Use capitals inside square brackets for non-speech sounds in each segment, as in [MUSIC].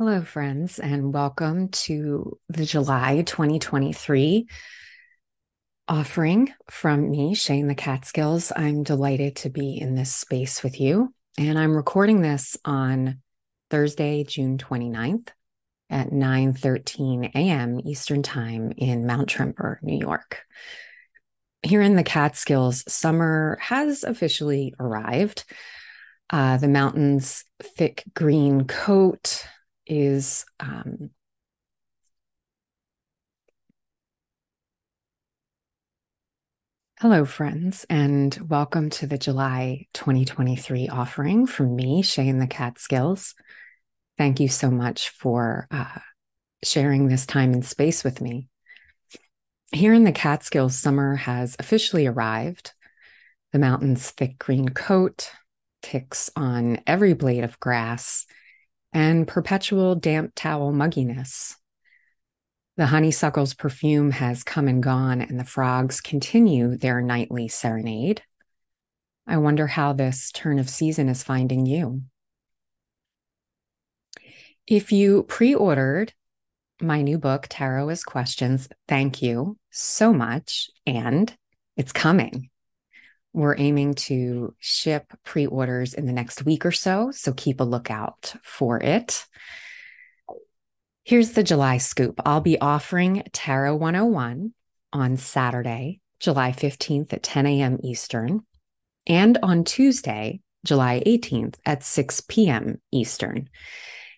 Hello, friends, and welcome to the July 2023 offering from me, Shane the Catskills. I'm delighted to be in this space with you, and I'm recording this on Thursday, June 29th at 9:13 a.m. Eastern Time in Mount Tremper, New York. Here in the Catskills, summer has officially arrived. Uh, the mountain's thick green coat is um, Hello, friends, and welcome to the July 2023 offering from me, Shane the Catskills. Thank you so much for uh, sharing this time and space with me. Here in the Catskills, summer has officially arrived. The mountain's thick green coat ticks on every blade of grass and perpetual damp towel mugginess. The honeysuckle's perfume has come and gone, and the frogs continue their nightly serenade. I wonder how this turn of season is finding you. If you pre ordered my new book, Tarot as Questions, thank you so much. And it's coming. We're aiming to ship pre orders in the next week or so, so keep a lookout for it. Here's the July scoop I'll be offering Tarot 101 on Saturday, July 15th at 10 a.m. Eastern, and on Tuesday, July 18th at 6 p.m. Eastern.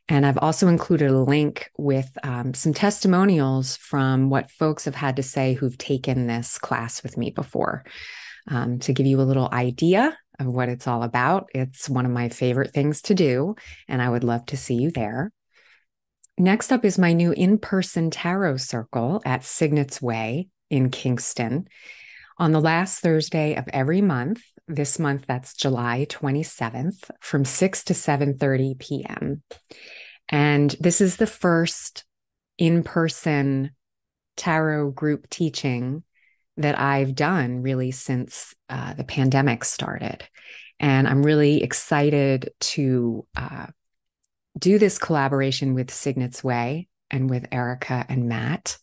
And I've also included a link with um, some testimonials from what folks have had to say who've taken this class with me before um, to give you a little idea of what it's all about. It's one of my favorite things to do, and I would love to see you there. Next up is my new in person tarot circle at Cygnet's Way in Kingston on the last Thursday of every month. This month, that's July 27th from 6 to 7:30 p.m. And this is the first in-person tarot group teaching that I've done really since uh, the pandemic started. And I'm really excited to uh, do this collaboration with Cygnet's Way and with Erica and Matt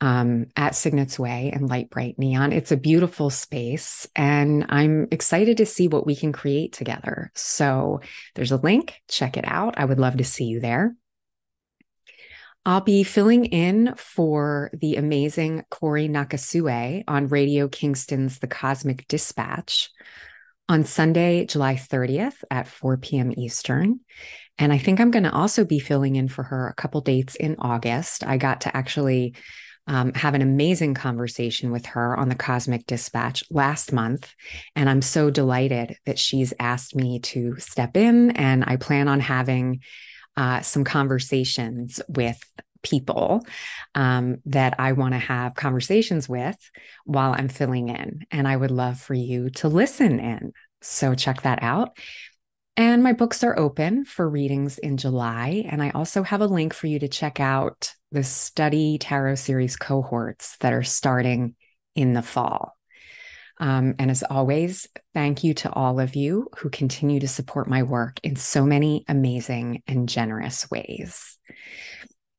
um, at Cygnet's Way and Light Bright Neon. It's a beautiful space, and I'm excited to see what we can create together. So there's a link, check it out. I would love to see you there. I'll be filling in for the amazing Corey Nakasue on Radio Kingston's The Cosmic Dispatch on Sunday, July 30th at 4 p.m. Eastern. And I think I'm going to also be filling in for her a couple dates in August. I got to actually um, have an amazing conversation with her on the Cosmic Dispatch last month. And I'm so delighted that she's asked me to step in, and I plan on having uh, some conversations with people um, that I want to have conversations with while I'm filling in. And I would love for you to listen in. So check that out. And my books are open for readings in July. And I also have a link for you to check out the study tarot series cohorts that are starting in the fall. Um, and as always, thank you to all of you who continue to support my work in so many amazing and generous ways.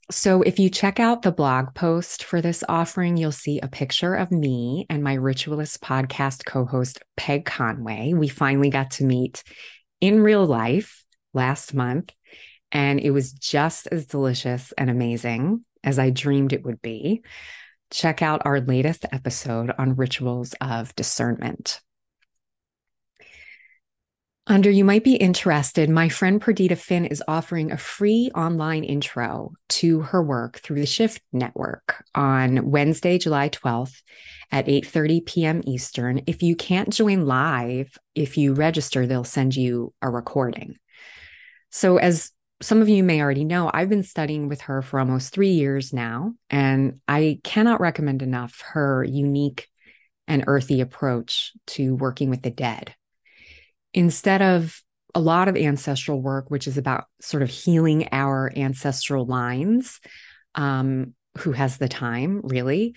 So, if you check out the blog post for this offering, you'll see a picture of me and my Ritualist podcast co host, Peg Conway. We finally got to meet in real life last month, and it was just as delicious and amazing as I dreamed it would be check out our latest episode on rituals of discernment. Under You Might Be Interested, my friend Perdita Finn is offering a free online intro to her work through the Shift Network on Wednesday, July 12th at 8:30 p.m. Eastern. If you can't join live, if you register, they'll send you a recording. So as some of you may already know, I've been studying with her for almost three years now, and I cannot recommend enough her unique and earthy approach to working with the dead. Instead of a lot of ancestral work, which is about sort of healing our ancestral lines, um, who has the time, really?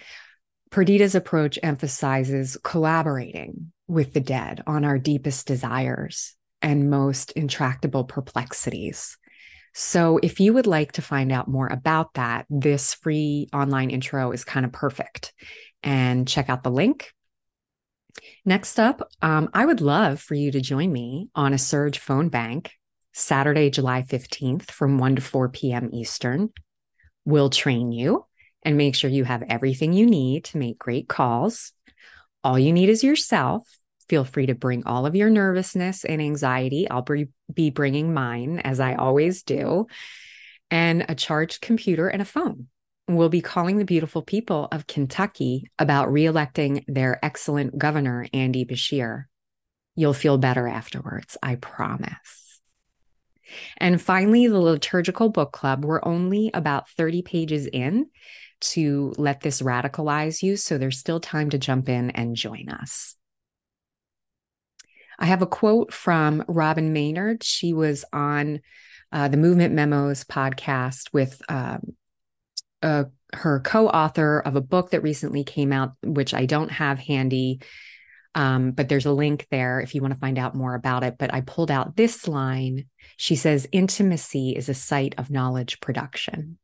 Perdita's approach emphasizes collaborating with the dead on our deepest desires and most intractable perplexities So, if you would like to find out more about that, this free online intro is kind of perfect. And check out the link. Next up, um, I would love for you to join me on a SURJ phone bank Saturday, July 15th from 1 to 4 p.m. Eastern. We'll train you and make sure you have everything you need to make great calls. All you need is yourself Feel free to bring all of your nervousness and anxiety. I'll be bringing mine, as I always do, and a charged computer and a phone. We'll be calling the beautiful people of Kentucky about reelecting their excellent governor, Andy Beshear. You'll feel better afterwards, I promise. And finally, the liturgical book club. We're only about 30 pages in to let this radicalize you. So there's still time to jump in and join us. I have a quote from Robyn Maynard. She was on uh, the Movement Memos podcast with um, uh, her co author of a book that recently came out, which I don't have handy. Um, but there's a link there if you want to find out more about it. But I pulled out this line. She says, Intimacy is a site of knowledge production.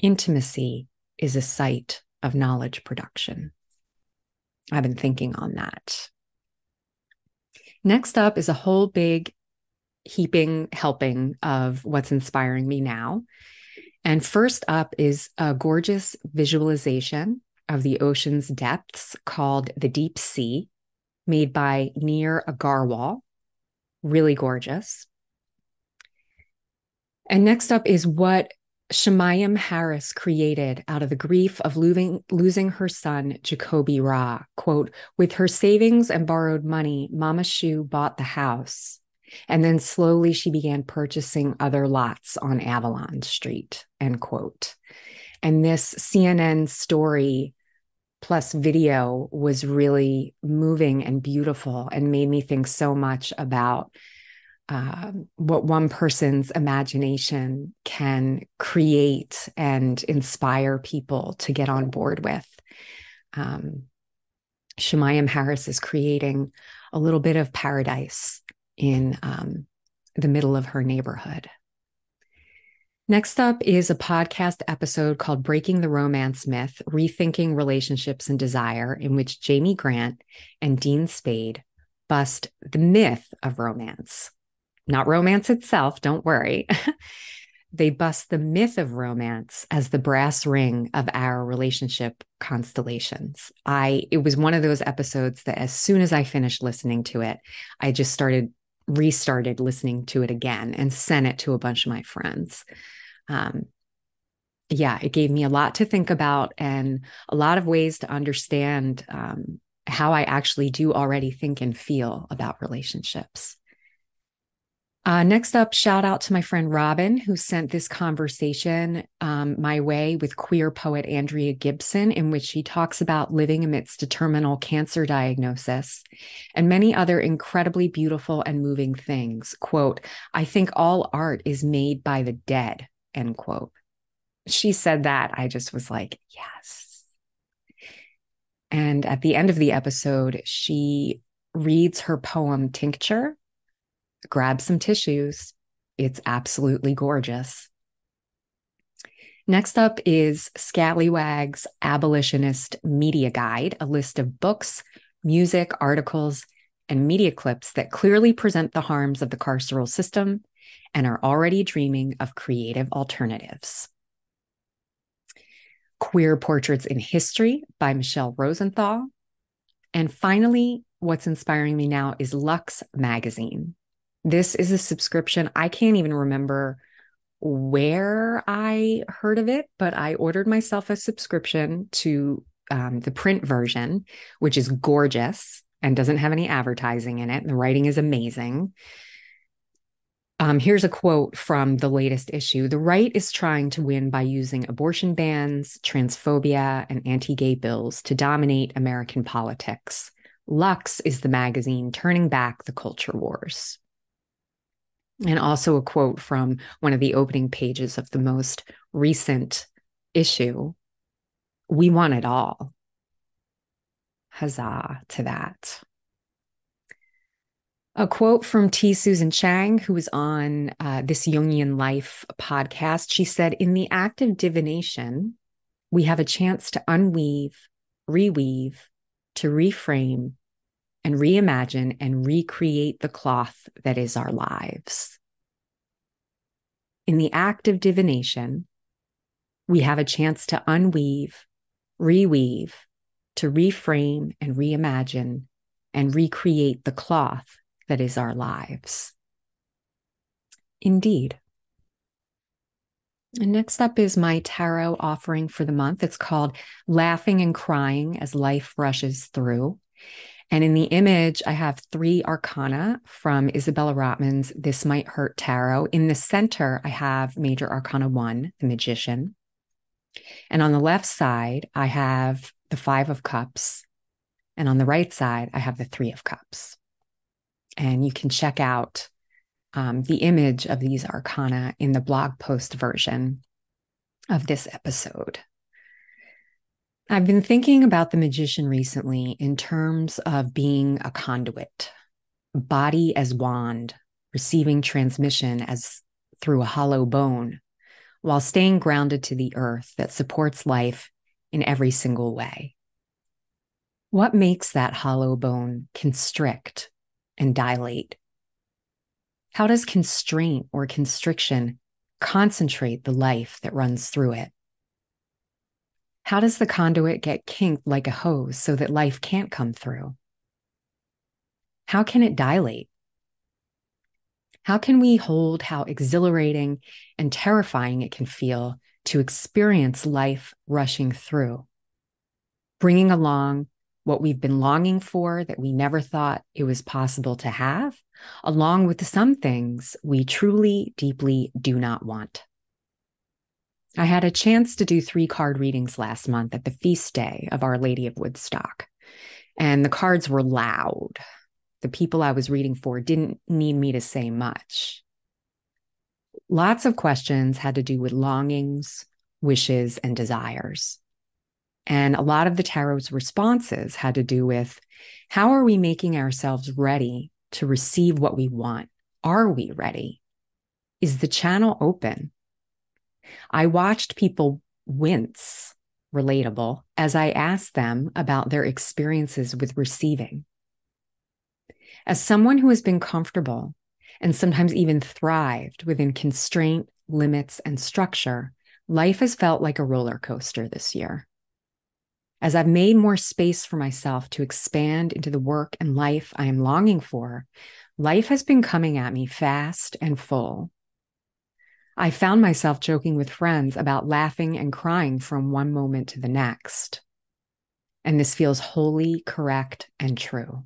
Intimacy is a site of knowledge production. I've been thinking on that. Next up is a whole big heaping helping of what's inspiring me now. And first up is a gorgeous visualization of the ocean's depths called the Deep Sea, made by Neal Agarwal. Really gorgeous. And next up is what Shamayim Harris created out of the grief of losing, losing her son, Jakobi Ra. Quote, with her savings and borrowed money, Mama Shu bought the house. And then slowly she began purchasing other lots on Avalon Street, end quote. And this CNN story plus video was really moving and beautiful and made me think so much about uh, what one person's imagination can create and inspire people to get on board with. Um, Harris is creating a little bit of paradise in um, the middle of her neighborhood. Next up is a podcast episode called Breaking the Romance Myth Rethinking Relationships and Desire, in which Jamie Grant and Dean Spade bust the myth of romance not romance itself, don't worry. [LAUGHS] they bust the myth of romance as the brass ring of our relationship constellations. I it was one of those episodes that as soon as I finished listening to it, I just started restarted listening to it again and sent it to a bunch of my friends. Um, yeah, it gave me a lot to think about and a lot of ways to understand um, how I actually do already think and feel about relationships. Uh, next up, shout out to my friend Robin, who sent this conversation um, my way with queer poet Andrea Gibson, in which she talks about living amidst a terminal cancer diagnosis and many other incredibly beautiful and moving things. Quote, I think all art is made by the dead, end quote. She said that. I just was like, yes. And at the end of the episode, she reads her poem Tincture grab some tissues. It's absolutely gorgeous. Next up is Scalawag's Abolitionist Media Guide, a list of books, music, articles, and media clips that clearly present the harms of the carceral system and are already dreaming of creative alternatives. Queer Portraits in History by Michelle Rosenthal. And finally, what's inspiring me now is Lux Magazine, this is a subscription. I can't even remember where I heard of it, but I ordered myself a subscription to um, the print version, which is gorgeous and doesn't have any advertising in it. The writing is amazing. Um, here's a quote from the latest issue The right is trying to win by using abortion bans, transphobia, and anti gay bills to dominate American politics. Lux is the magazine turning back the culture wars. And also a quote from one of the opening pages of the most recent issue We want it all. Huzzah to that. A quote from T. Susan Chang, who was on uh, this Jungian Life podcast. She said, In the act of divination, we have a chance to unweave, reweave, to reframe, and reimagine and recreate the cloth that is our lives. In the act of divination, we have a chance to unweave, reweave, to reframe and reimagine and recreate the cloth that is our lives. Indeed. And next up is my tarot offering for the month. It's called Laughing and Crying as Life Rushes Through. And in the image, I have three arcana from Isabella Rotman's This Might Hurt Tarot. In the center, I have Major Arcana 1, the Magician. And on the left side, I have the Five of Cups. And on the right side, I have the Three of Cups and you can check out um, the image of these arcana in the blog post version of this episode. I've been thinking about the magician recently in terms of being a conduit, body as wand, receiving transmission as through a hollow bone, while staying grounded to the earth that supports life in every single way. What makes that hollow bone constrict and dilate? How does constraint or constriction concentrate the life that runs through it? How does the conduit get kinked like a hose so that life can't come through? How can it dilate? How can we hold how exhilarating and terrifying it can feel to experience life rushing through, bringing along what we've been longing for that we never thought it was possible to have, along with some things we truly, deeply do not want. I had a chance to do three card readings last month at the feast day of Our Lady of Woodstock, and the cards were loud. The people I was reading for didn't need me to say much. Lots of questions had to do with longings, wishes, and desires. And a lot of the tarot's responses had to do with how are we making ourselves ready to receive what we want? Are we ready? Is the channel open? I watched people wince, relatable, as I asked them about their experiences with receiving. As someone who has been comfortable and sometimes even thrived within constraint, limits, and structure, life has felt like a roller coaster this year. As I've made more space for myself to expand into the work and life I am longing for, life has been coming at me fast and full. I found myself joking with friends about laughing and crying from one moment to the next. And this feels wholly correct and true.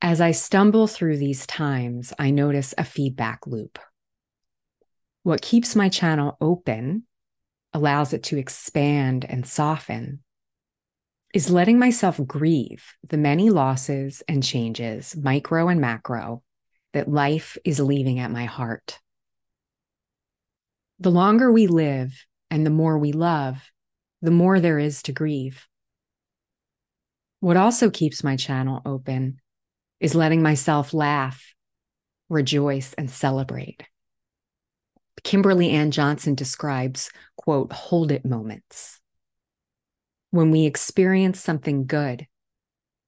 As I stumble through these times, I notice a feedback loop. What keeps my channel open allows it to expand and soften is letting myself grieve the many losses and changes, micro and macro, that life is leaving at my heart. The longer we live and the more we love, the more there is to grieve. What also keeps my channel open is letting myself laugh, rejoice, and celebrate. Kimberly Ann Johnson describes, quote, hold it moments. When we experience something good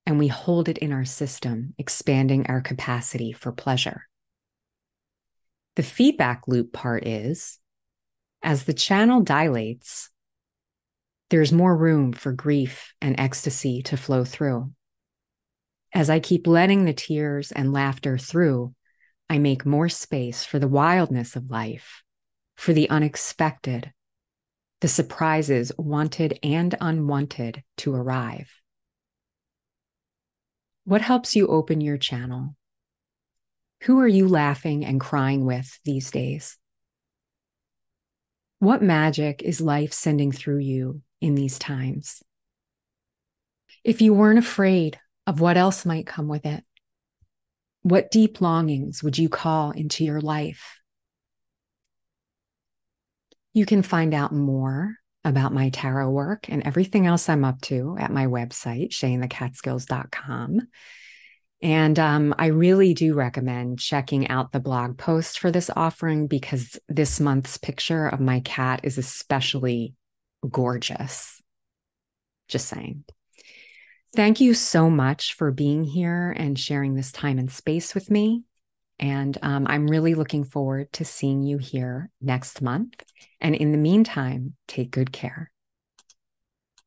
and we hold it in our system, expanding our capacity for pleasure. The feedback loop part is as the channel dilates, there's more room for grief and ecstasy to flow through. As I keep letting the tears and laughter through, I make more space for the wildness of life, for the unexpected, the surprises wanted and unwanted to arrive. What helps you open your channel? Who are you laughing and crying with these days? What magic is life sending through you in these times? If you weren't afraid of what else might come with it, what deep longings would you call into your life? You can find out more about my tarot work and everything else I'm up to at my website, shanethecatskills.com. And um, I really do recommend checking out the blog post for this offering because this month's picture of my cat is especially gorgeous. Just saying. Thank you so much for being here and sharing this time and space with me. And um, I'm really looking forward to seeing you here next month. And in the meantime, take good care.